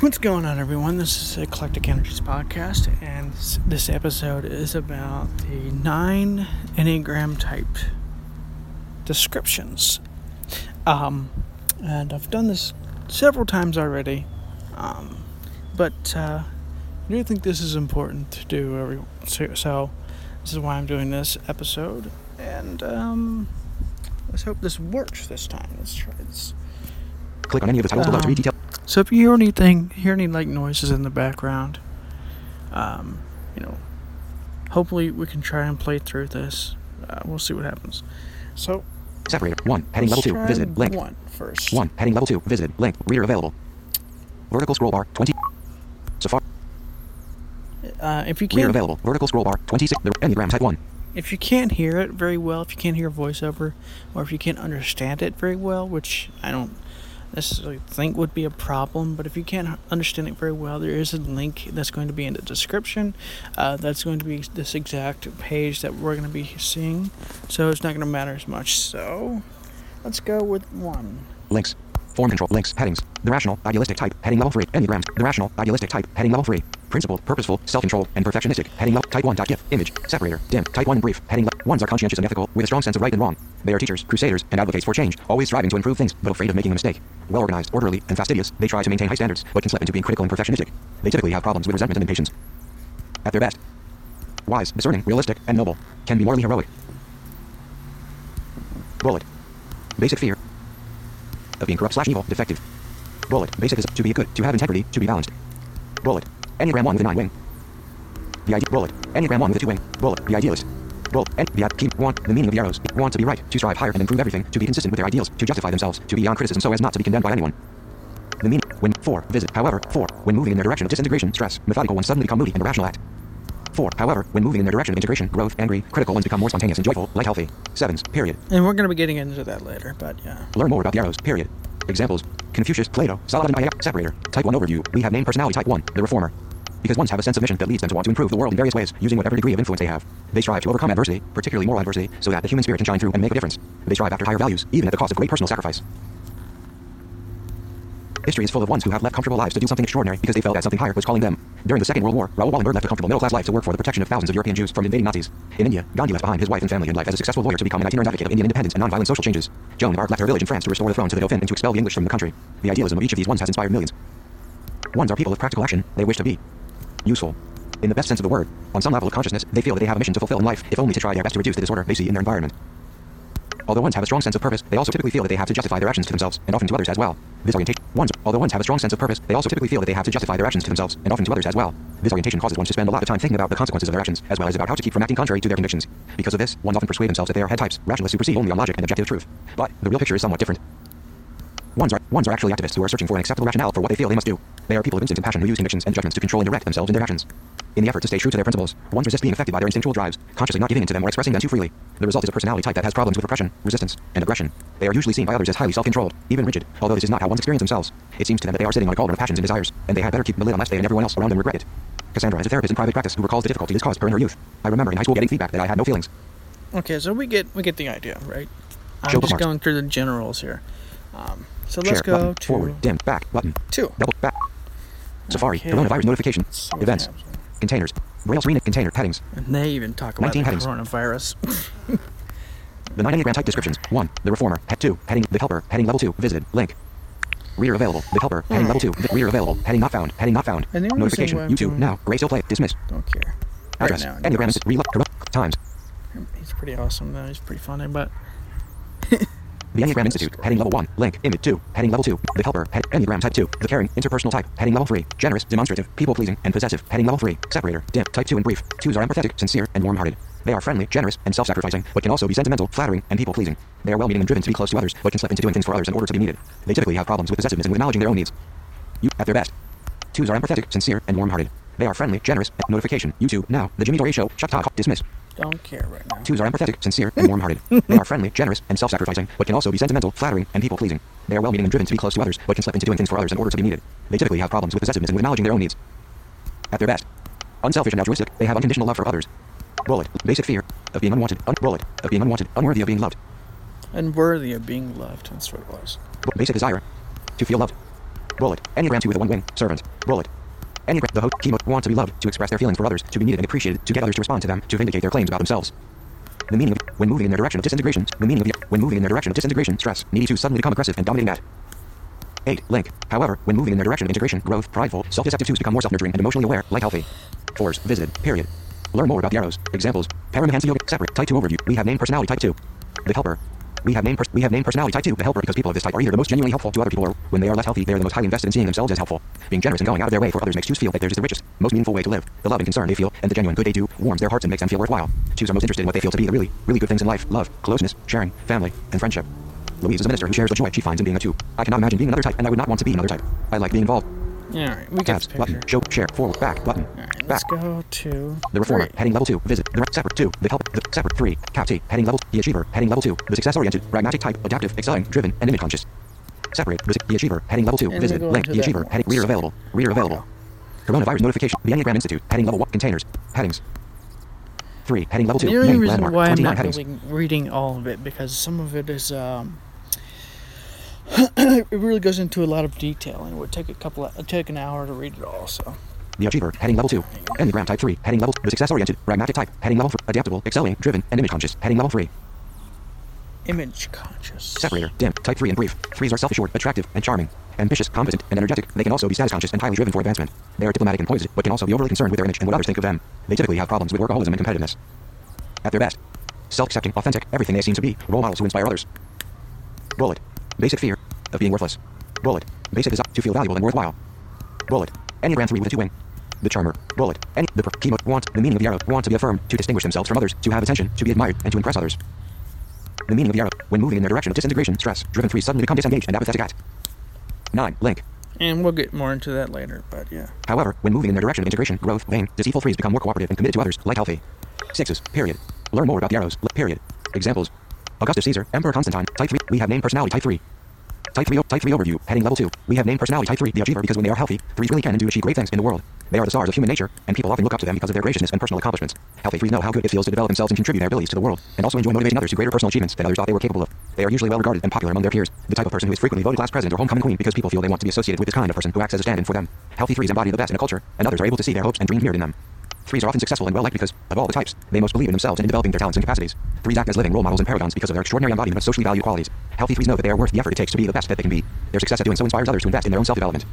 What's going on, everyone? This is Eclectic Energies Podcast, and this- episode is about the nine Enneagram type descriptions. Um, and I've done this several times already, um, but uh, I do think this is important to do. So, so this is why I'm doing this episode, and um, let's hope this works this time. Let's try this. Click on any of the titles below to Um, read detail. So if you hear anything, hear any like noises in the background, um, you know, hopefully we can try and play through this. Uh, we'll see what happens. So Separator. 1. Heading level 2. try Visited. Link. one first. 1. Heading level 2. Visited. Link. Reader available. Vertical scroll bar. 20. Safari. Uh, if you Reader can't, available. Vertical scroll bar. 26. The Enneagram type 1. if you can't hear it very well, if you can't hear voiceover, or if you can't understand it very well, which I don't necessarily think would be a problem, but if you can't understand it very well, there is a link that's going to be in the description. Uh, that's going to be this exact page that we're going to be seeing, so it's not going to matter as much. So let's go with one. Links. Form control. Links. Headings. The rational, idealistic type. Heading level 3. Enneagrams. The rational, idealistic type. Heading level 3. Principled, purposeful, self-control, and perfectionistic. Heading level type 1. GIF. Image. Separator. Dim. Type 1 brief. Heading level. Ones are conscientious and ethical, with a strong sense of right and wrong. They are teachers, crusaders, and advocates for change, always striving to improve things, but afraid of making a mistake. Well organized, orderly, and fastidious, they try to maintain high standards, but can slip into being critical and perfectionistic. They typically have problems with resentment and impatience. At their best. Wise, discerning, realistic, and noble. Can be morally heroic. Bullet. Basic fear. Of being corrupt slash evil, defective. Bullet. Basic is to be good, to have integrity, to be balanced. Bullet. Enneagram 1 with a 9 wing. The idea. Bullet. Enneagram 1 with a 2 wing. Bullet. The idealist. Bullet. And the keep want the meaning of the arrows. Want to be right, to strive higher and improve everything, to be consistent with their ideals, to justify themselves, to be beyond criticism so as not to be condemned by anyone. The meaning. When 4. Visit. However, 4. When moving in their direction of disintegration, stress, methodical ones suddenly become moody and irrational act. 4. However, when moving in their direction of integration, growth, angry, critical ones become more spontaneous and joyful, like healthy. 7s. Period. And we're going to be getting into that later, but yeah. Learn more about the arrows. Period. Examples: Confucius, Plato, Solomon, Hayek. Separator. Type 1 overview. We have named personality type 1, the reformer. Because ones have a sense of mission that leads them to want to improve the world in various ways, using whatever degree of influence they have. They strive to overcome adversity, particularly moral adversity, so that the human spirit can shine through and make a difference. They strive after higher values, even at the cost of great personal sacrifice. History is full of ones who have left comfortable lives to do something extraordinary because they felt that something higher was calling them. During the Second World War, Raoul Wallenberg left a comfortable middle-class life to work for the protection of thousands of European Jews from invading Nazis. In India, Gandhi left behind his wife and family and life as a successful lawyer to become an itinerant advocate of Indian independence and non-violent social changes. Joan of Arc left her village in France to restore the throne to the Dauphin and to expel the English from the country. The idealism of each of these ones has inspired millions. Ones are people of practical action. They wish to be useful. In the best sense of the word, on some level of consciousness, they feel that they have a mission to fulfill in life, if only to try their best to reduce the disorder they see in their environment. Although ones have a strong sense of purpose, they also typically feel that they have to justify their actions to themselves and often to others as well. This orientation, ones, although ones have a strong sense of purpose, they also typically feel that they have to justify their actions to themselves and often to others as well. This orientation causes ones to spend a lot of time thinking about the consequences of their actions, as well as about how to keep from acting contrary to their convictions. Because of this, ones often persuade themselves that they are head types, rationalists who proceed only on logic and objective truth. But the real picture is somewhat different. Ones are, ones are actually activists who are searching for an acceptable rationale for what they feel they must do. They are people of instinct and passion who use convictions and judgments to control and direct themselves in their actions. In the effort to stay true to their principles, ones resist being affected by their instinctual drives, consciously not giving in to them or expressing them too freely. The result is a personality type that has problems with repression, resistance, and aggression. They are usually seen by others as highly self-controlled, even rigid, although this is not how ones experience themselves. It seems to them that they are sitting on a cauldron of passions and desires, and they had better keep the lid unless they and everyone else around them regret it. Cassandra is a therapist in private practice who recalls the difficulty this caused her in her youth. I remember in high school getting feedback that I had no feelings. Okay, so we get we get the idea, right? I'm Show just bookmarks. going through the generals here. Um, so Share let's go button, to forward, dim, back, button, two. double, back. Safari, Okay. coronavirus notification, what events, containers, Braille screen, container, headings, And they even talk about the 19 headings. coronavirus. The nine Enneagram type descriptions. 1. The Reformer. Head 2. Heading. The Helper. Heading level 2. Visited. Link. Reader available. The Helper. Heading level 2. Vi- Reader available. Heading not found. Heading not found. And the only thing Notification. YouTube. doing- Now. Gray still play. Dismiss. Don't care. Address. Right now, Enneagram. Reload. Times. He's pretty awesome though. He's pretty funny, but The Enneagram Institute. Heading level 1. Link. Image 2. Heading level 2. The Helper. Head. Enneagram type 2. The Caring. Interpersonal type. Heading level 3. Generous. Demonstrative. People pleasing. And possessive. Heading level 3. Separator. Dim. Type 2 and brief. 2s are empathetic, sincere, and warm hearted. They are friendly, generous, and self sacrificing, but can also be sentimental, flattering, and people pleasing. They are well meaning and driven to be close to others, but can slip into doing things for others in order to be needed. They typically have problems with possessiveness and with acknowledging their own needs. You, at their best. Twos are empathetic, sincere, and warm hearted. They are friendly, generous, notification. YouTube, now. The Jimmy Dore Show. Shut talk. Dismiss. don't care right now. Twos are empathetic, sincere, and warm-hearted. they are friendly, generous, and self-sacrificing, but can also be sentimental, flattering, and people-pleasing. They are well-meaning and driven to be close to others, but can slip into doing things for others in order to be needed. They typically have problems with possessiveness and with acknowledging their own needs. At their best, unselfish and altruistic, they have unconditional love for others. Bullet, basic fear of being unwanted. Un- bullet, of being unwanted, unworthy of being loved. Unworthy of being loved. That's what it was. Basic desire to feel loved. Bullet. Enneagram 2 with a one wing. Servant. Bullet. Enneagram. The host. Chemo. Want to be loved. To express their feelings for others. To be needed and appreciated. To get others to respond to them. To vindicate their claims about themselves. The meaning of when moving in their direction of disintegration. The meaning of the when moving in their direction of disintegration. Stress. Needy to suddenly become aggressive and dominating that. 8. Link. However, when moving in their direction of integration, growth, prideful, self-deceptive 2s become more self-nurturing and emotionally aware, like healthy. 4s. Visited. Period. Learn more about the arrows. Examples. Paramahansa Yoga. Separate. Type 2 overview. We have named personality type 2. The helper. We have named pers- we have named personality type 2, the helper, because people of this type are either the most genuinely helpful to other people or when they are less healthy, they are the most highly invested in seeing themselves as helpful. Being generous and going out of their way for others makes twos feel that theirs is the richest, most meaningful way to live. The love and concern they feel, and the genuine good they do, warms their hearts and makes them feel worthwhile. Twos are most interested in what they feel to be the really, really good things in life. Love, closeness, sharing, family, and friendship. Louise is a minister who shares the joy she finds in being a two. I cannot imagine being another type, and I would not want to be another type. I like being involved. Alright, we got Tabs, the button, show, share, forward, back, button, Alright, back. let's go to The reformer, three. heading level 2, visit, the separate 2, the help, the separate 3, cap T, heading level, the achiever, heading level 2, the success-oriented, pragmatic type, adaptive, exciting driven, and image conscious. Separate, the, the achiever, heading level 2, And visit, link, the achiever, heading, reader available, reader available. Coronavirus notification, the Enneagram Institute, heading level 1, containers, headings. 3, heading level 2, The only reason why I'm not headings. reading all of it because some of it is um, it really goes into a lot of detail and it would take a couple of, it'd take an hour to read it all. So The achiever, heading level 2. Enneagram type 3, heading level, the success-oriented, pragmatic type, heading level 3, adaptable, excelling, driven, and image conscious, heading level 3. image conscious. Separator, dim, type 3 and brief. Threes are self-assured, attractive, and charming. Ambitious, competent, and energetic. They can also be status conscious and highly driven for advancement. They are diplomatic and poised, but can also be overly concerned with their image and what others think of them. They typically have problems with workaholism and competitiveness. At their best, self-accepting, authentic, everything they seem to be, role models who inspire others. Bullet. Basic fear of being worthless. Bullet. Basic desire to feel valuable and worthwhile. Bullet. Any Enneagram 3 with a 2 wing. The charmer. Bullet. Any the chemo want the meaning of the arrow want to be affirmed, to distinguish themselves from others, to have attention, to be admired, and to impress others. The meaning of the arrow when moving in their direction of disintegration, stress, driven three suddenly become disengaged and apathetic at. 9. Link. And we'll get more into that later, but yeah. However, when moving in their direction of integration, growth, vain, deceitful threes become more cooperative and committed to others, like healthy. Sixes. Period. Learn more about the arrows. Period. Examples. Augustus Caesar, Emperor Constantine, Type 3. We have named personality Type 3. Type 3, o- type 3 overview, heading level 2. We have named personality Type 3, the achiever, because when they are healthy, threes really can and do achieve great things in the world. They are the stars of human nature, and people often look up to them because of their graciousness and personal accomplishments. Healthy threes know how good it feels to develop themselves and contribute their abilities to the world, and also enjoy motivating others to greater personal achievements that others thought they were capable of. They are usually well regarded and popular among their peers, the type of person who is frequently voted class president or homecoming queen because people feel they want to be associated with this kind of person who acts as a stand-in for them. Healthy threes embody the best in a culture, and others are able to see their hopes and dreams mirrored in them. Threes are often successful and well liked because, of all the types, they most believe in themselves and in developing their talents and capacities. Threes act as living role models and paragons because of their extraordinary embodiment of socially valued qualities. Healthy threes know that they are worth the effort it takes to be the best that they can be. Their success at doing so inspires others to invest in their own self-development.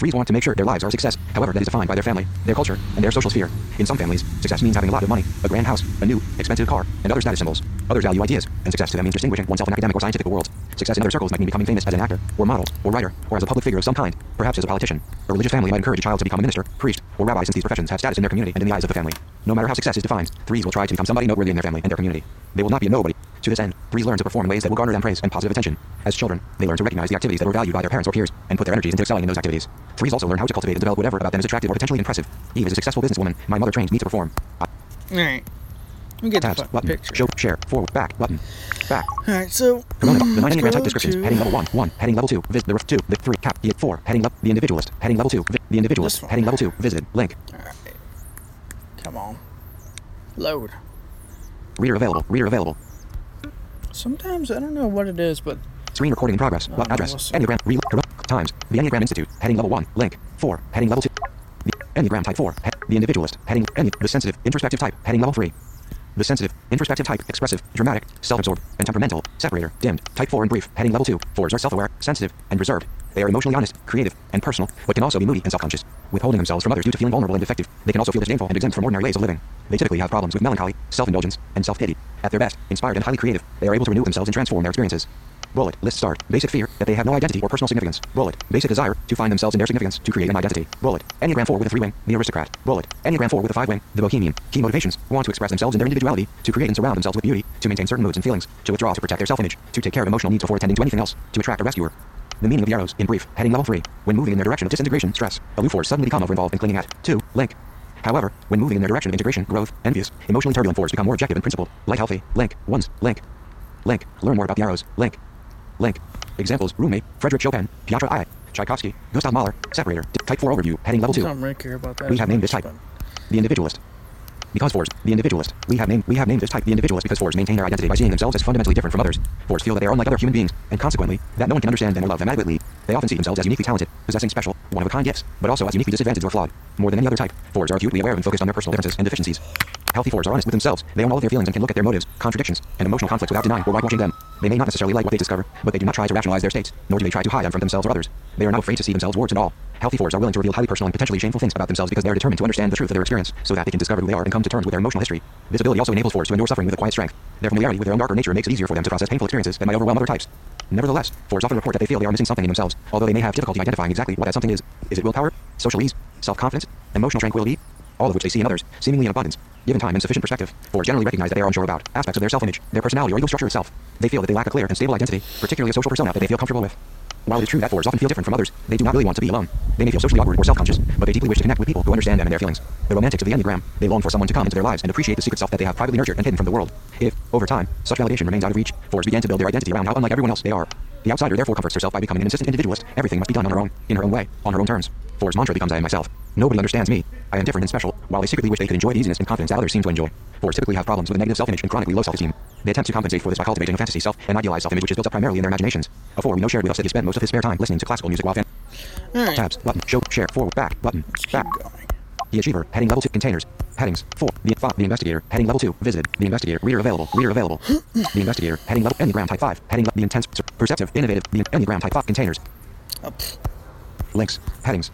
Threes want to make sure their lives are a success. However, that is defined by their family, their culture, and their social sphere. In some families, success means having a lot of money, a grand house, a new, expensive car, and other status symbols. Others value ideas, and success to them means distinguishing oneself in academic or scientific worlds. Success in other circles might mean becoming famous as an actor, or model, or writer, or as a public figure of some kind, perhaps as a politician. A religious family might encourage a child to become a minister, priest, or rabbi since these professions have status in their community and in the eyes of the family. No matter how success is defined, threes will try to become somebody noteworthy in their family and their community. They will not be a nobody. To this end, threes learn to perform in ways that will garner them praise and positive attention. As children, they learn to recognize the activities that were valued by their parents or peers, and put their energies into excelling in those activities. Threes also learn how to cultivate and develop whatever about them is attractive or potentially impressive. Eve is a successful businesswoman. My mother trained me to perform. Uh, Alright. We get the tabs, fucking button, picture. show, share, forward, back, button, back. Alright, so Corona, the nine enneagram type descriptions. to- Heading level one, one. Heading level two. Visit the ref two. The three. Cap. The four. Heading level. The individualist. Heading level two. Vi- the individualist. Heading level two. Visited. Link. Alright. Come on. Load. Reader available. Reader available. Sometimes I don't know what it is, but Screen recording in progress. Oh, no, address? Enneagram. Re- corona- times. The Enneagram Institute. Heading level one. Link. Four. Heading level two. The Enneagram type four. He- the individualist. Heading. Enne- the sensitive. Introspective type. Heading level three. The sensitive, introspective type, expressive, dramatic, self-absorbed, and temperamental, separator, dimmed, type 4 and brief, heading level 2. Fours are self-aware, sensitive, and reserved. They are emotionally honest, creative, and personal, but can also be moody and self-conscious. Withholding themselves from others due to feeling vulnerable and defective, they can also feel disdainful and exempt from ordinary ways of living. They typically have problems with melancholy, self-indulgence, and self-pity. At their best, inspired and highly creative, they are able to renew themselves and transform their experiences. Bullet. List start. Basic fear that they have no identity or personal significance. Bullet. Basic desire to find themselves in their significance to create an identity. Bullet. Enneagram 4 with a 3 wing. The aristocrat. Bullet. Enneagram 4 with a 5 wing. The bohemian. Key motivations. Want to express themselves in their individuality. To create and surround themselves with beauty. To maintain certain moods and feelings. To withdraw to protect their self-image. To take care of emotional needs before attending to anything else. To attract a rescuer. The meaning of the arrows, in brief, heading level 3. When moving in their direction of disintegration, stress, aloof force suddenly become over-involved and clinging at. 2. Link. However, when moving in their direction of integration, growth, envious, emotionally turbulent force become more objective and principled. Like healthy. Link. Ones. Link. Link. Learn more about the arrows. Link. Link. Examples: Rumi, Frederick Chopin, Piotr Ilyich, Tchaikovsky, Gustav Mahler, separator, type 4 overview, heading level 2. don't really care about that. We have named this type. The individualist. Because fours, the individualist. We have named we have named this type the individualist because fours maintain their identity by seeing themselves as fundamentally different from others. Fours feel that they are unlike other human beings, and consequently, that no one can understand them or love them adequately. They often see themselves as uniquely talented, possessing special, one of a kind gifts, but also as uniquely disadvantaged or flawed. More than any other type, fours are acutely aware and focused on their personal differences and deficiencies. Healthy fours are honest with themselves. They own all of their feelings and can look at their motives, contradictions, and emotional conflicts without denying or whitewashing them. They may not necessarily like what they discover, but they do not try to rationalize their states, nor do they try to hide them from themselves or others. They are not afraid to see themselves warts and all. Healthy fours are willing to reveal highly personal and potentially shameful things about themselves because they are determined to understand the truth of their experience, so that they can discover who they are and come to terms with their emotional history. This ability also enables fours to endure suffering with a quiet strength. Their familiarity with their own darker nature makes it easier for them to process painful experiences that might overwhelm other types. Nevertheless, fours often report that they feel they are missing something in themselves, although they may have difficulty identifying exactly what that something is. Is it willpower, social ease, self-confidence, emotional tranquility, all of which they see in others, seemingly in abundance. Given time and sufficient perspective, fours generally recognize that they are unsure about aspects of their self-image, their personality, or ego structure itself. They feel that they lack a clear and stable identity, particularly a social persona that they feel comfortable with. While it is true that fours often feel different from others, they do not really want to be alone. They may feel socially awkward or self-conscious, but they deeply wish to connect with people who understand them and their feelings. The romantics of the Enneagram, they long for someone to come into their lives and appreciate the secret self that they have privately nurtured and hidden from the world. If, over time, such validation remains out of reach, fours begin to build their identity around how unlike everyone else they are. The outsider therefore comforts herself by becoming an insistent individualist. Everything must be done on her own, in her own way, on her own terms. Four's mantra becomes I am myself. Nobody understands me. I am different and special, while they secretly wish they could enjoy the easiness and confidence that others seem to enjoy. Fours typically have problems with a negative self-image and chronically low self-esteem. They attempt to compensate for this by cultivating a fantasy self and idealized self-image which is built up primarily in their imaginations. A four we know shared with us that he spent most of his spare time listening to classical music while fan- Alright, tabs button show share forward back button back the achiever heading level two containers headings four the five, the investigator heading level two visited the investigator reader available reader available the investigator heading level enneagram type five heading le- the intense perceptive innovative the enneagram type five containers Oh, links headings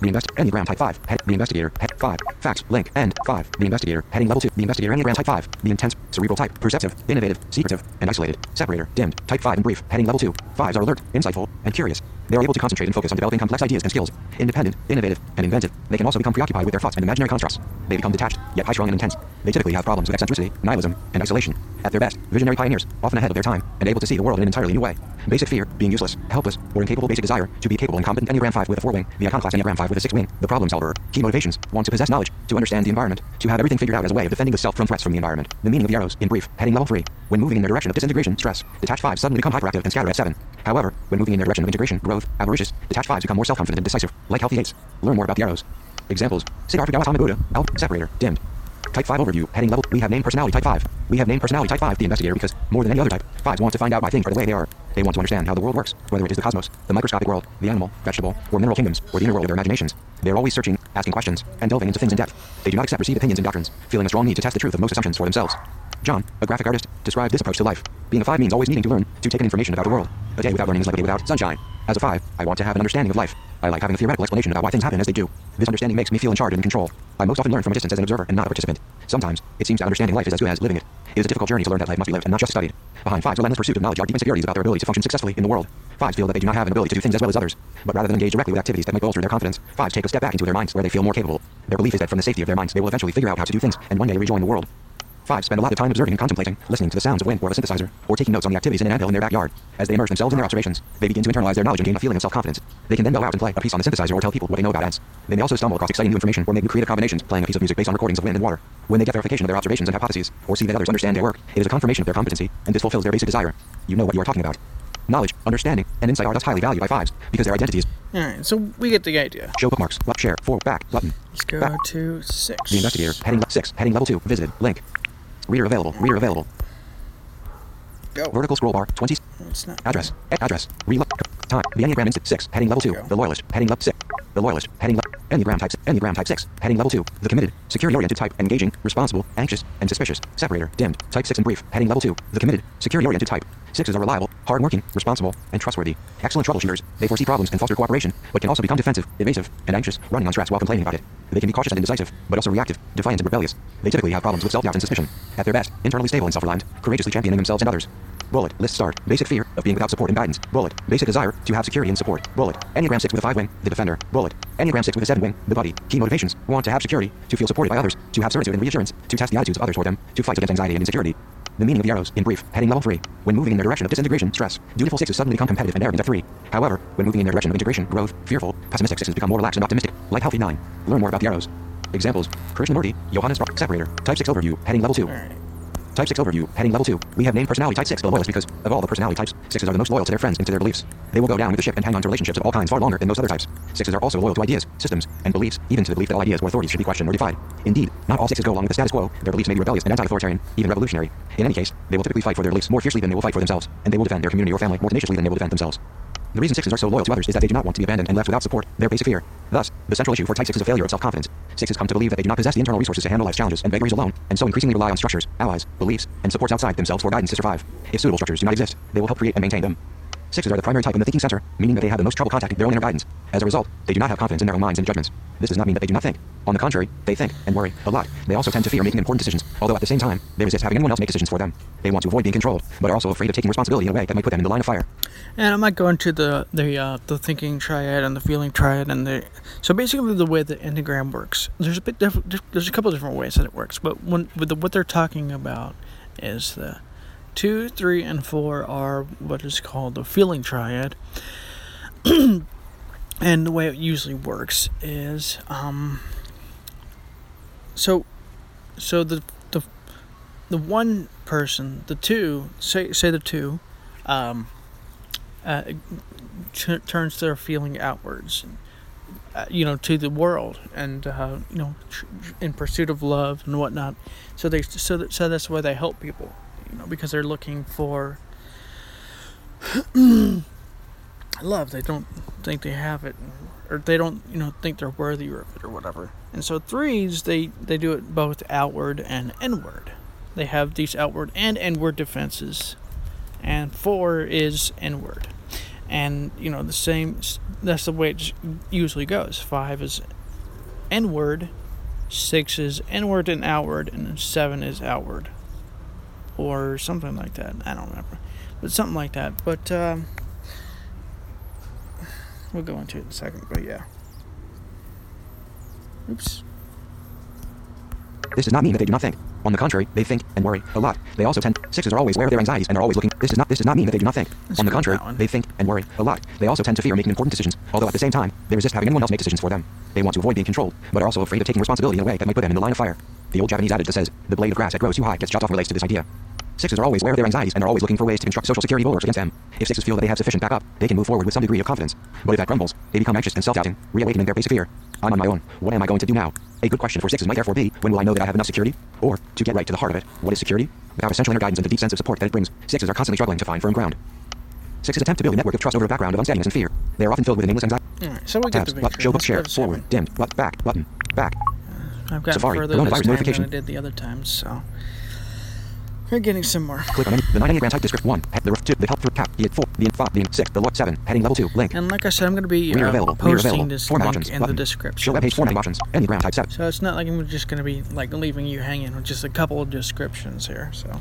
the invest enneagram type 5 head the investigator head 5 facts. Link. End. 5 the investigator heading level 2 the investigator enneagram type 5 the intense. Cerebral type. Perceptive. Innovative. Secretive. And isolated. Separator. Dimmed. Type 5 and brief. Heading level 2 5s are alert. Insightful. And curious they are able to concentrate and focus on developing complex ideas and skills. Independent innovative and inventive they can also become preoccupied with their thoughts and imaginary constructs. They become detached yet high strung and intense. They typically have problems with eccentricity nihilism and isolation. At their best visionary pioneers often ahead of their time and able to see the world in an entirely new way. Basic fear being useless helpless or incapable basic desire to be capable and competent enneagram 5 with a 4 wing the iconoclast enneagram 5 with a 6 wing the problem solver key motivations want to possess knowledge to understand the environment to have everything figured out as a way of defending the self from threats from the environment. The meaning of the arrows in brief heading level 3 when moving in their direction of disintegration stress detached 5 suddenly become hyperactive and scatter at 7 however when moving in their direction of integration growth avaricious detached 5s become more self-confident and decisive like healthy 8s learn more about the arrows examples Siddhartha Gautama Buddha Alp separator dimmed Type 5 overview, heading level. We have named personality type 5. We have named personality type 5 the investigator because, more than any other type, 5s want to find out why things are the way they are. They want to understand how the world works, whether it is the cosmos, the microscopic world, the animal, vegetable, or mineral kingdoms, or the inner world of their imaginations. They are always searching, asking questions, and delving into things in depth. They do not accept received opinions and doctrines, feeling a strong need to test the truth of most assumptions for themselves. John, a graphic artist, described this approach to life. Being a 5 means always needing to learn, to take in information about the world. A day without learning is like a day without sunshine. As a 5, I want to have an understanding of life. I like having a theoretical explanation about why things happen as they do. This understanding makes me feel in charge and in control. I most often learn from a distance as an observer and not a participant. Sometimes, it seems that understanding life is as good as living it. It is a difficult journey to learn that life must be lived and not just studied. Behind 5's relentless pursuit of knowledge are deep insecurities about their ability to function successfully in the world. 5s feel that they do not have an ability to do things as well as others. But rather than engage directly with activities that might bolster their confidence, 5s take a step back into their minds where they feel more capable. Their belief is that from the safety of their minds they will eventually figure out how to do things and one day rejoin the world. Five spend a lot of time observing and contemplating, listening to the sounds of wind or a synthesizer, or taking notes on the activities in an anthill in their backyard. As they immerse themselves in their observations, they begin to internalize their knowledge and gain a feeling of self-confidence. They can then go out and play a piece on the synthesizer or tell people what they know about ants. They may also stumble across exciting new information or make new creative combinations, playing a piece of music based on recordings of wind and water. When they get verification of their observations and hypotheses, or see that others understand their work, it is a confirmation of their competency, and this fulfills their basic desire. You know what you are talking about. Knowledge, understanding, and insight are thus highly valued by fives because their identity is Alright, so we get the idea. show bookmarks, left share, forward, back, button. Let's go Back. to 6. The investigator, heading 6, heading level 2, visited, link. Reader available, reader available. Go. Vertical scroll bar, 20, It's address, address, reload, time, the Enneagram Institute 6, heading level 2, the Loyalist, heading level 6, the Loyalist, heading level, Enneagram type, Enneagram type 6, heading level 2, the Committed, security-oriented type, engaging, responsible, anxious, and suspicious, separator, dimmed, type 6 and brief, heading level 2, the Committed, security-oriented type, 6s are reliable, hardworking, responsible, and trustworthy, excellent troubleshooters, they foresee problems and foster cooperation, but can also become defensive, evasive, and anxious, running on stress while complaining about it. They can be cautious and indecisive, but also reactive, defiant and rebellious. They typically have problems with self-doubt and suspicion. At their best, internally stable and self-reliant, courageously championing themselves and others. Bullet. List start. Basic fear of being without support and guidance. Bullet. Basic desire to have security and support. Bullet. Enneagram 6 with a 5 wing. The defender. Bullet. Enneagram 6 with a 7 wing. The buddy. Key motivations. Want to have security. To feel supported by others. To have certitude and reassurance. To test the attitudes of others toward them. To fight against anxiety and insecurity. The meaning of the arrows, in brief, heading level 3. When moving in their direction of disintegration, stress, dutiful 6s suddenly become competitive and arrogant at 3. However, when moving in their direction of integration, growth, fearful, pessimistic 6s become more relaxed and optimistic, like healthy 9. Learn more about the arrows. Examples, Krishnamurti, Johannes Rock, Separator, Type 6 Overview, heading level 2. Type 6 overview. Heading level 2. We have named personality type 6 the loyalist because of all the personality types, 6s are the most loyal to their friends and to their beliefs. They will go down with the ship and hang on to relationships of all kinds far longer than those other types. 6s are also loyal to ideas, systems, and beliefs, even to the belief that all ideas or authorities should be questioned or defied. Indeed, not all 6s go along with the status quo. Their beliefs may be rebellious and anti-authoritarian, even revolutionary. In any case, they will typically fight for their beliefs more fiercely than they will fight for themselves, and they will defend their community or family more tenaciously than they will defend themselves. The reason sixes are so loyal to others is that they do not want to be abandoned and left without support, their basic fear. Thus, the central issue for type 6 is a failure of self-confidence. Sixes come to believe that they do not possess the internal resources to handle life's challenges and vagaries alone, and so increasingly rely on structures, allies, beliefs, and supports outside themselves for guidance to survive. If suitable structures do not exist, they will help create and maintain them. Sixes are the primary type in the thinking center, meaning that they have the most trouble contacting their own inner guidance. As a result, they do not have confidence in their own minds and judgments. This does not mean that they do not think. On the contrary, they think and worry a lot. They also tend to fear making important decisions, although at the same time, they resist having anyone else make decisions for them. They want to avoid being controlled, but are also afraid of taking responsibility in a way that might put them in the line of fire. And I might go into the the uh, the thinking triad and the feeling triad and the so basically the way the enneagram works. There's a bit diff- there's a couple different ways that it works, but when with the, what they're talking about is the two, three, and four are what is called the feeling triad. and the way it usually works is um, so so the the the one person, the two, say say the two, um, uh, t- turns their feeling outwards, uh, you know, to the world, and uh, you know, in pursuit of love and whatnot. So they so that, so that's why they help people, you know, because they're looking for love. They don't think they have it, or they don't, you know, think they're worthy of it or whatever. And so threes, they they do it both outward and inward. They have these outward and inward defenses, and four is inward. And you know the same. That's the way it usually goes. Five is inward, six is inward and outward, and seven is outward, or something like that. I don't remember, but something like that. But. Um, We'll go into it in a second, but yeah. Oops. This does not mean that they do not think. On the contrary, they think and worry a lot. They also tend sixes are always aware of their anxieties and are always looking. This does not this does not mean that they do not think. Let's on the contrary, they think and worry a lot. They also tend to fear making important decisions, although at the same time, they resist having anyone else make decisions for them. They want to avoid being controlled, but are also afraid of taking responsibility in a way that might put them in the line of fire. The old Japanese adage that says, "The blade of grass that grows too high gets chopped off" relates to this idea. Sixes are always aware of their anxieties and are always looking for ways to construct social security bulwarks against them. If sixes feel that they have sufficient backup, they can move forward with some degree of confidence. But if that crumbles, they become anxious and self-doubting, reawakening their basic fear. I'm on my own. What am I going to do now? A good question for sixes might therefore be, when will I know that I have enough security? Or, to get right to the heart of it, what is security? Without essential inner guidance and the deep sense of support that it brings, sixes are constantly struggling to find firm ground. Sixes attempt to build a network of trust over a background of unsteadiness and fear. They are often filled with an aimless anxiety. Alright, so we get Tabs, but, show book share, forward, dimmed, but, back, button, back. I've gotten Safari, further this time notification. than I did the other times, so we're getting somewhere. Click on any, the 9 Enneagram type description 1, the ref 2, the help for cap, the 4, the 5, the 6, the lot 7, heading level 2, link. And like I said, I'm going to be Reader uh, available, reader posting available, this format link options, in button. the description. Show web page so- formatting options, Enneagram type 7. So it's not like I'm just going to be like leaving you hanging with just a couple of descriptions here. So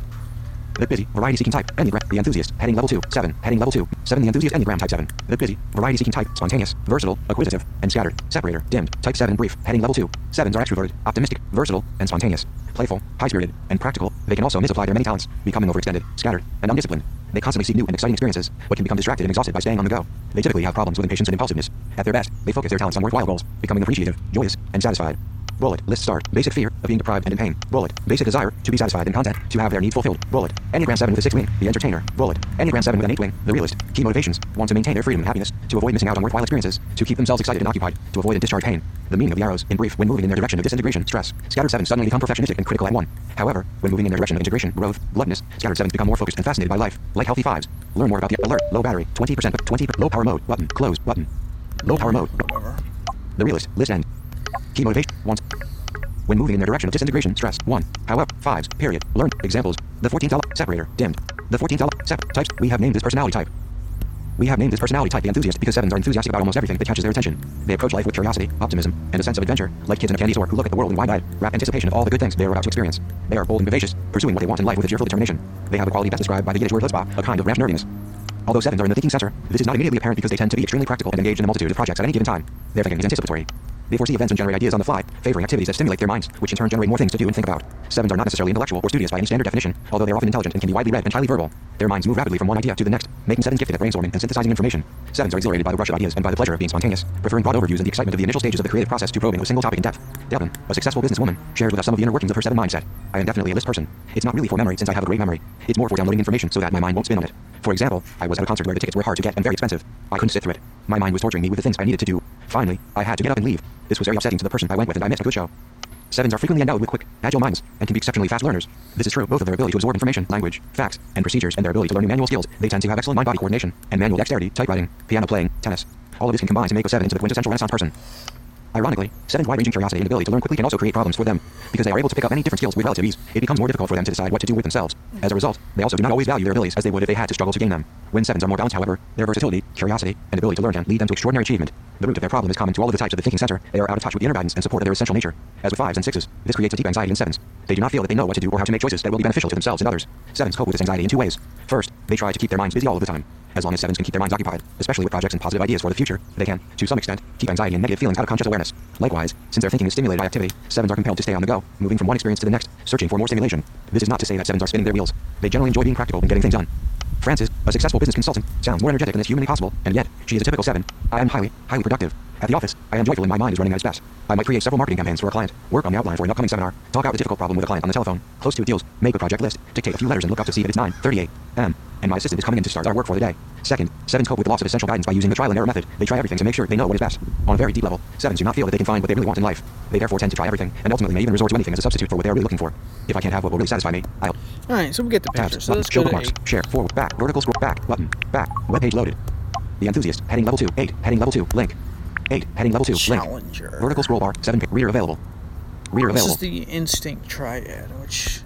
The busy, variety seeking type, Enneagram, the enthusiast, heading level 2, 7, heading level 2, 7, the enthusiast, Enneagram type 7. The busy, variety seeking type, spontaneous, versatile, acquisitive, and scattered, separator, dimmed, type 7, brief, heading level 2. 7s are extroverted, optimistic, versatile, and spontaneous, playful, high spirited, and practical. They can also misapply their many talents, becoming overextended, scattered, and undisciplined. They constantly seek new and exciting experiences, but can become distracted and exhausted by staying on the go. They typically have problems with impatience and impulsiveness. At their best, they focus their talents on worthwhile goals, becoming appreciative, joyous, and satisfied. Bullet. List start. Basic fear of being deprived and in pain. Bullet. Basic desire to be satisfied and content, to have their needs fulfilled. Bullet. Enneagram 7 with a 6 wing. The entertainer. Bullet. Enneagram 7 with an 8 wing. The realist. Key motivations. Want to maintain their freedom and happiness, to avoid missing out on worthwhile experiences, to keep themselves excited and occupied, to avoid and discharge pain. The meaning of the arrows, in brief, when moving in their direction of disintegration, stress. Scattered 7 suddenly become perfectionistic and critical at one. However, when moving in their direction of integration, growth, bloodness, scattered 7s become more focused and fascinated by life, like healthy 5s. Learn more about the alert, low battery, 20%, 20, low power mode, button, close, button. Low power mode. The realist, list end. Key motivation, wants. When moving in their direction of disintegration, stress, 1. However, 5s, period. Learn, examples. The 14th element, separator, dimmed. The 14th element, sep, types, we have named this personality type. We have named this personality type the enthusiast because sevens are enthusiastic about almost everything that catches their attention. They approach life with curiosity, optimism, and a sense of adventure, like kids in a candy store who look at the world in wide-eyed, rapt anticipation of all the good things they are about to experience. They are bold and vivacious, pursuing what they want in life with a cheerful determination. They have a quality best described by the Yiddish word chutzpah, a kind of rash nerdiness. Although sevens are in the thinking center, this is not immediately apparent because they tend to be extremely practical and engaged in a multitude of projects at any given time. Their thinking is anticipatory. They foresee events and generate ideas on the fly, favoring activities that stimulate their minds, which in turn generate more things to do and think about. Sevens are not necessarily intellectual or studious by any standard definition, although they are often intelligent and can be widely read and highly verbal. Their minds move rapidly from one idea to the next, making sevens gifted at brainstorming and synthesizing information. Sevens are exhilarated by the rush of ideas and by the pleasure of being spontaneous, preferring broad overviews and the excitement of the initial stages of the creative process to probing a single topic in depth. Devlin, a successful businesswoman, shares with us some of the inner workings of her seven mindset. I am definitely a list person. It's not really for memory since I have a great memory. It's more for downloading information so that my mind won't spin on it. For example, I was at a concert where the tickets were hard to get and very expensive. I couldn't sit through it. My mind was torturing me with the things I needed to do. Finally, I had to get up and leave. This was very upsetting to the person I went with and I missed a good show. Sevens are frequently endowed with quick, agile minds and can be exceptionally fast learners. This is true both of their ability to absorb information, language, facts, and procedures and their ability to learn new manual skills. They tend to have excellent mind-body coordination and manual dexterity, typewriting, piano playing, tennis. All of this can combine to make a seven into the quintessential Renaissance person. Ironically, Seven's wide-ranging curiosity and ability to learn quickly can also create problems for them. Because they are able to pick up many different skills with relative ease, it becomes more difficult for them to decide what to do with themselves. As a result, they also do not always value their abilities as they would if they had to struggle to gain them. When Sevens are more balanced, however, their versatility, curiosity, and ability to learn can lead them to extraordinary achievement. The root of their problem is common to all of the types of the thinking center. They are out of touch with the inner guidance and support of their essential nature. As with fives and sixes, this creates a deep anxiety in sevens. They do not feel that they know what to do or how to make choices that will be beneficial to themselves and others. Sevens cope with this anxiety in two ways. First, they try to keep their minds busy all of the time. As long as sevens can keep their minds occupied, especially with projects and positive ideas for the future, they can, to some extent, keep anxiety and negative feelings out of conscious awareness. Likewise, since their thinking is stimulated by activity, sevens are compelled to stay on the go, moving from one experience to the next, searching for more stimulation. This is not to say that sevens are spinning their wheels. They generally enjoy being practical and getting things done. Francis, a successful business consultant, sounds more energetic than is humanly possible, and yet, she is a typical seven. I am highly, highly productive. At the office, I am joyful and my mind is running at its best. I might create several marketing campaigns for a client, work on the outline for an upcoming seminar, talk out a difficult problem with a client on the telephone, close two deals, make a project list, dictate a few letters and look up to see if it's 9.38 am, and my assistant is coming in to start our work for the day. Second, sevens cope with the loss of essential guidance by using the trial and error method. They try everything to make sure they know what is best. On a very deep level, sevens do not feel that they can find what they really want in life. They therefore tend to try everything, and ultimately may even resort to anything as a substitute for what they are really looking for. If I can't have what will really satisfy me, I'll Alright, so we get the picture. tabs, So button, let's show bookmarks, share, forward, back, vertical scroll, back, button, back, web page loaded. The enthusiast, heading level two, eight, heading level two, link, eight, heading level two, link, Challenger. vertical scroll bar, seven, reader available, reader This available. This is the instinct triad, which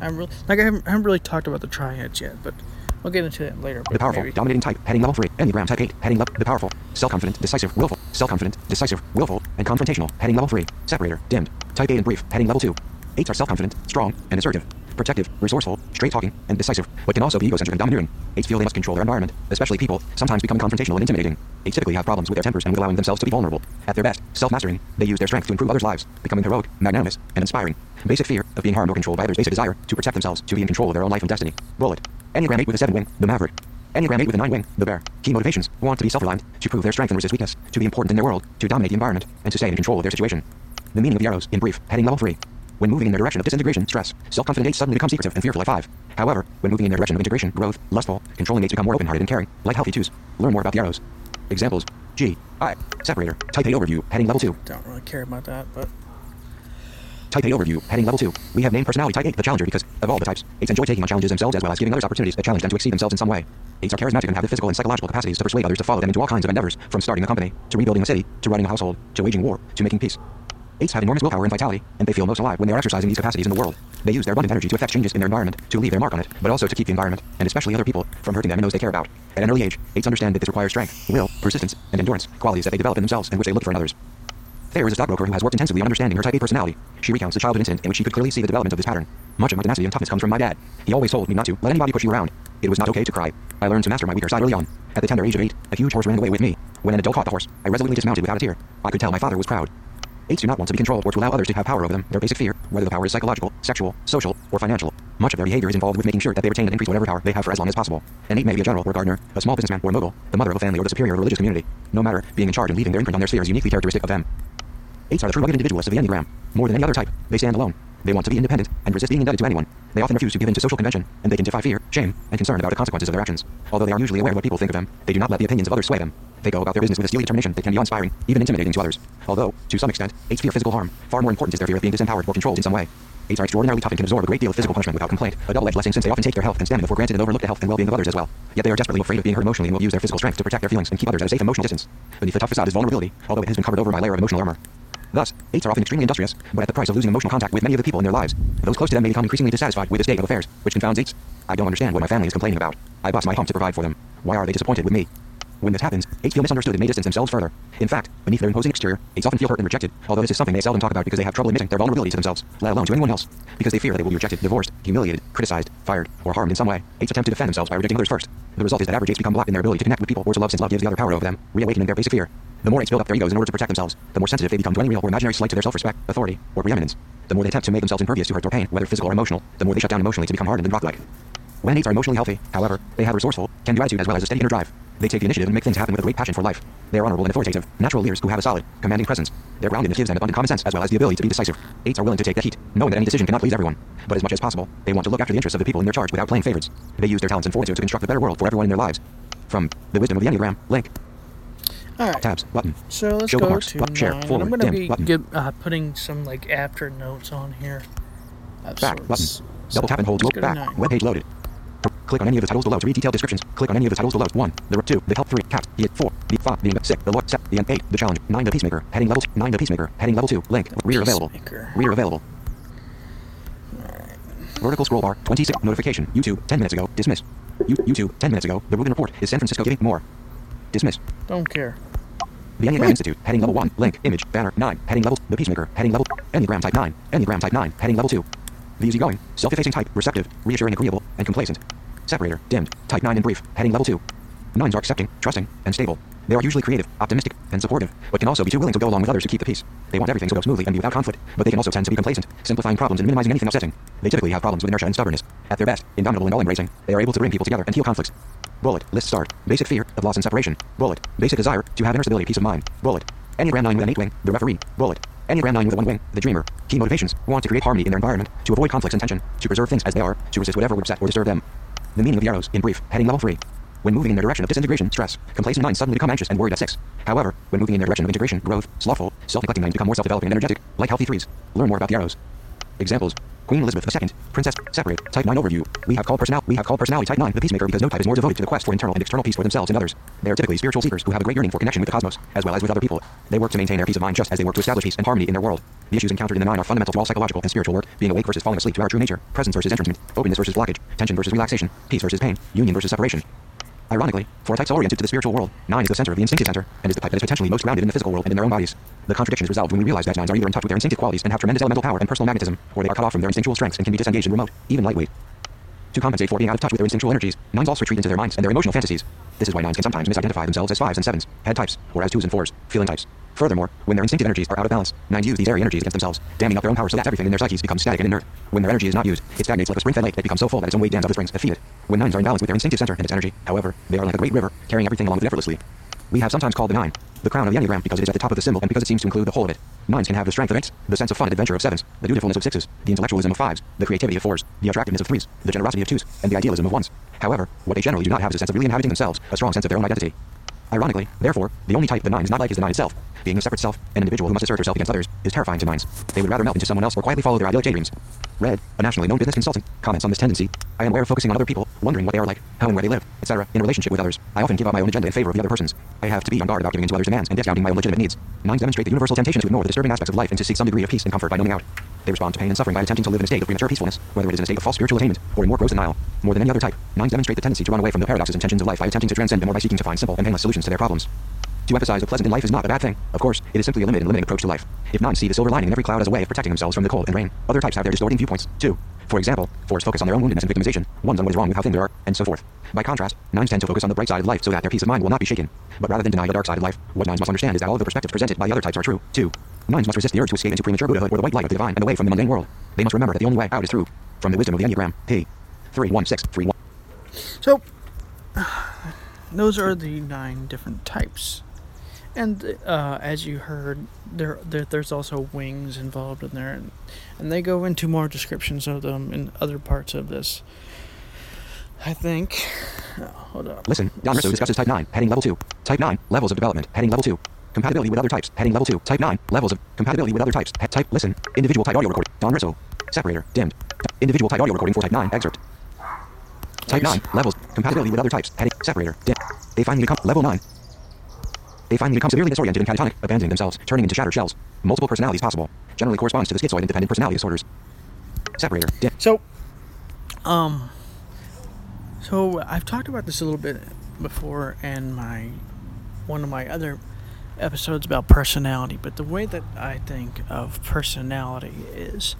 I'm really like I haven't, I haven't really talked about the triads yet, but we'll get into that later. The powerful, maybe. dominating type, heading level 3, Enneagram type 8, heading level, the powerful, self-confident, decisive, willful, self-confident, decisive, willful, and confrontational, heading level 3, separator, dimmed, type 8 and brief, heading level 2. 8s are self-confident, strong, and assertive, protective, resourceful, straight-talking, and decisive, but can also be egocentric and domineering. 8s feel they must control their environment, especially people, sometimes become confrontational and intimidating. 8s typically have problems with their tempers and with allowing themselves to be vulnerable. At their best, self-mastering, they use their strength to improve others' lives, becoming heroic, magnanimous, and inspiring. Basic fear of being harmed or controlled by others, basic desire to protect themselves, to be in control of their own life and destiny. Roll it. Enneagram 8 with a 7 wing, the maverick. Enneagram 8 with a 9 wing, the bear. Key motivations want to be self reliant, to prove their strength and resist weakness, to be important in their world, to dominate the environment, and to stay in control of their situation. The meaning of the arrows, in brief, heading level 3. When moving in their direction of disintegration, stress, self confident 8 suddenly become secretive and fearful at 5. However, when moving in their direction of integration, growth, lustful, controlling 8s become more open hearted and caring, like healthy 2s. Learn more about the arrows. Examples G, I, separator, type A overview, heading level 2. Don't really care about that, but Type A overview, heading level 2. We have named personality type 8 the challenger because, of all the types, 8s enjoy taking on challenges themselves as well as giving others opportunities that challenge them to exceed themselves in some way. 8s are charismatic and have the physical and psychological capacities to persuade others to follow them into all kinds of endeavors, from starting a company, to rebuilding a city, to running a household, to waging war, to making peace. 8s have enormous willpower and vitality, and they feel most alive when they are exercising these capacities in the world. They use their abundant energy to affect changes in their environment, to leave their mark on it, but also to keep the environment, and especially other people, from hurting them and those they care about. At an early age, 8s understand that this requires strength, will, persistence, and endurance, qualities that they develop in themselves and which they look for in others. Thayer is a stockbroker who has worked intensively on understanding her type A personality. She recounts a childhood incident in which she could clearly see the development of this pattern. Much of my tenacity and toughness comes from my dad. He always told me not to let anybody push you around. It was not okay to cry. I learned to master my weaker side early on. At the tender age of eight, a huge horse ran away with me. When an adult caught the horse, I resolutely dismounted without a tear. I could tell my father was proud. Eights do not want to be controlled or to allow others to have power over them. Their basic fear, whether the power is psychological, sexual, social, or financial. Much of their behavior is involved with making sure that they retain and increase whatever power they have for as long as possible. An eight may be a general or gardener, a small businessman or mogul, the mother of a family or the superior of a religious community. No matter, being in charge and leaving their imprint on their sphere is uniquely characteristic of them. Eights are the true rugged individualists of the Enneagram. More than any other type, they stand alone. They want to be independent and resist being indebted to anyone. They often refuse to give in to social convention, and they can defy fear, shame, and concern about the consequences of their actions. Although they are usually aware of what people think of them, they do not let the opinions of others sway them. They go about their business with a steely determination that can be inspiring, even intimidating to others. Although, to some extent, eights fear physical harm. Far more important is their fear of being disempowered or controlled in some way. Eights are extraordinarily tough and can absorb a great deal of physical punishment without complaint, a double-edged blessing since they often take their health and stamina for granted and overlook the health and well-being of others as well. Yet they are desperately afraid of being hurt emotionally and will use their physical strength to protect their feelings and keep others at a safe emotional distance. Beneath the tough facade is vulnerability, although it has been covered over by a layer of emotional armor. Thus, eights are often extremely industrious, but at the price of losing emotional contact with many of the people in their lives. Those close to them may become increasingly dissatisfied with the state of affairs, which confounds eights. I don't understand what my family is complaining about. I bust my hump to provide for them. Why are they disappointed with me? When this happens, eights feel misunderstood and may distance themselves further. In fact, beneath their imposing exterior, eights often feel hurt and rejected, although this is something they seldom talk about because they have trouble admitting their vulnerability to themselves, let alone to anyone else. Because they fear they will be rejected, divorced, humiliated, criticized, fired, or harmed in some way, eights attempt to defend themselves by rejecting others first. The result is that average eights become blocked in their ability to connect with people or to love since love gives the other power over them, reawakening their basic fear. The more eights build up their egos in order to protect themselves, the more sensitive they become to any real or imaginary slight to their self-respect, authority, or preeminence. The more they attempt to make themselves impervious to hurt or pain, whether physical or emotional, the more they shut down emotionally to become hardened and rock-like. When eights are emotionally healthy, however, they have resourceful, can-do attitude as well as a steady inner drive. They take the initiative and make things happen with a great passion for life. They are honorable and authoritative, natural leaders who have a solid, commanding presence. Their groundedness gives them abundant common sense as well as the ability to be decisive. Eights are willing to take the heat, knowing that any decision cannot please everyone. But as much as possible, they want to look after the interests of the people in their charge without playing favorites. They use their talents and fortitude to construct a better world for everyone in their lives. From The Wisdom of the Enneagram, link, All right. tabs, button. So let's Show go bookmarks, to button, share, nine. forward, I'm going to be button. give, uh, putting some like after notes on here. Back, button. sorts. Double tap and hold to look back. Web page loaded. Click on any of the titles below to read detailed descriptions. Click on any of the titles below. 1. The 2. The help 3. Cat. The 4. The 5. The 6. The Lord. 7. The 8. The challenge. 9. The peacemaker. Heading level 9. The peacemaker. Heading level 2. Link. Reader available. Reader available. Vertical scroll bar. 26. Notification. YouTube. 10 minutes ago. Dismiss. You, YouTube. 10 minutes ago. The Rubin Report. Is San Francisco giving more? Dismiss. Don't care. The Enneagram Institute, heading level 1, link, image, banner, 9, heading level, the Peacemaker, heading level, Enneagram type 9, Enneagram type 9, heading level 2. The easygoing, self-effacing type, receptive, reassuring, agreeable, and complacent. Separator, dimmed, type 9 in brief, heading level 2. Nines are accepting, trusting, and stable. They are usually creative, optimistic, and supportive, but can also be too willing to go along with others to keep the peace. They want everything to go smoothly and be without conflict, but they can also tend to be complacent, simplifying problems and minimizing anything upsetting. They typically have problems with inertia and stubbornness. At their best, indomitable and all-embracing, they are able to bring people together and heal conflicts. Bullet, list start. Basic fear of loss and separation. Bullet, basic desire to have inner stability, peace of mind. Bullet, Enneagram 9 with an 8 wing, the referee. Bullet, Enneagram 9 with a 1 wing, the dreamer. Key motivations, want to create harmony in their environment, to avoid conflicts and tension, to preserve things as they are, to resist whatever would upset or disturb them. The meaning of the arrows, in brief, heading level 3. When moving in their direction of disintegration, stress, complacent minds suddenly become anxious and worried at 6. However, when moving in their direction of integration, growth, slothful, self-neglecting minds become more self-developing and energetic, like healthy threes. Learn more about the arrows. Examples. Queen Elizabeth II, Princess, Separate, Type 9 Overview. We have called personality. We have called personality Type 9 the peacemaker because no type is more devoted to the quest for internal and external peace for themselves and others. They are typically spiritual seekers who have a great yearning for connection with the cosmos, as well as with other people. They work to maintain their peace of mind just as they work to establish peace and harmony in their world. The issues encountered in the nine are fundamental to all psychological and spiritual work: being awake versus falling asleep to our true nature, presence versus entrancement, openness versus blockage, tension versus relaxation, peace versus pain, union versus separation. Ironically, for a type oriented to the spiritual world, 9 is the center of the instinctive center, and is the type that is potentially most grounded in the physical world and in their own bodies. The contradiction is resolved when we realize that 9s are either in touch with their instinctive qualities and have tremendous elemental power and personal magnetism, or they are cut off from their instinctual strengths and can be disengaged and remote, even lightweight. To compensate for being out of touch with their instinctual energies, 9s also retreat into their minds and their emotional fantasies. This is why 9s can sometimes misidentify themselves as 5s and 7s, head types, or as 2s and 4s, feeling types. Furthermore, when their instinctive energies are out of balance, 9s use these airy energies against themselves, damming up their own power so that everything in their psyches becomes static and inert. When their energy is not used, it stagnates like a spring-fed lake that becomes so full that its own weight dams up the springs that feed it. When 9s are in balance with their instinctive center and its energy, however, they are like a great river, carrying everything along with it effortlessly. We have sometimes called the 9 the crown of the Enneagram because it is at the top of the symbol and because it seems to include the whole of it. 9s can have the strength of 8s, the sense of fun and adventure of 7s, the dutifulness of 6s, the intellectualism of 5s, the creativity of 4s, the attractiveness of 3s, the generosity of 2s, and the idealism of 1s. However, what they generally do not have is a sense of really inhabiting themselves, a strong sense of their own identity. Ironically, therefore, the only type the 9 is not like is the 9 itself. Being a separate self, an individual who must assert herself against others, is terrifying to 9s. They would rather melt into someone else or quietly follow their idyllic daydreams. Red, a nationally known business consultant, comments on this tendency. I am aware of focusing on other people, wondering what they are like, how and where they live, etc., in relationship with others. I often give up my own agenda in favor of the other person's. I have to be on guard about giving in to others' demands and discounting my own legitimate needs. Nines demonstrate the universal temptation to ignore the disturbing aspects of life and to seek some degree of peace and comfort by numbing out. They respond to pain and suffering by attempting to live in a state of premature peacefulness, whether it is in a state of false spiritual attainment or in more gross denial. More than any other type, nines demonstrate the tendency to run away from the paradoxes and tensions of life by attempting to transcend them or by seeking to find simple and painless solutions to their problems. To emphasize a pleasant in life is not a bad thing. Of course, it is simply a limited and limiting approach to life. If nines see the silver lining in every cloud as a way of protecting themselves from the cold and rain, other types have their distorting viewpoints, too. For example, fours focus on their own woundedness and victimization, ones on what is wrong with how things are, and so forth. By contrast, nines tend to focus on the bright side of life so that their peace of mind will not be shaken. But rather than deny the dark side of life, what nines must understand is that all of the perspectives presented by the other types are true, too. Nines must resist the urge to escape into premature Buddhahood or the white light of the divine and away from the mundane world. They must remember that the only way out is through. From the wisdom of the Enneagram, P. 31631. So, those are the nine different types. And uh, as you heard, there, there there's also wings involved in there, and, and they go into more descriptions of them in other parts of this. I think. Oh, hold on. Listen, Don Let's discusses Type 9, heading level 2. Type 9, levels of development, heading level 2. Compatibility with other types, heading level 2. Type 9, levels of compatibility with other types. He- type, listen, individual type audio recording. Don Riso. Separator, dimmed. Individual type audio recording for Type 9, excerpt. Type 9, levels, compatibility with other types, heading, separator, dim. They finally become, level 9. They finally become severely disoriented and catatonic, abandoning themselves, turning into shattered shells. Multiple personalities possible. Generally corresponds to the schizoid and dependent personality disorders. Separator, dim. So, um, so I've talked about this a little bit before and my one of my other episodes about personality, but the way that I think of personality is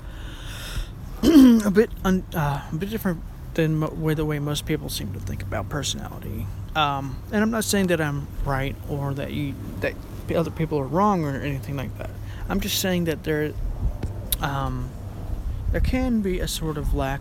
a bit un, uh, a bit different than mo- way the way most people seem to think about personality. Um, and I'm not saying that I'm right or that you that other people are wrong or anything like that. I'm just saying that there um, there can be a sort of lack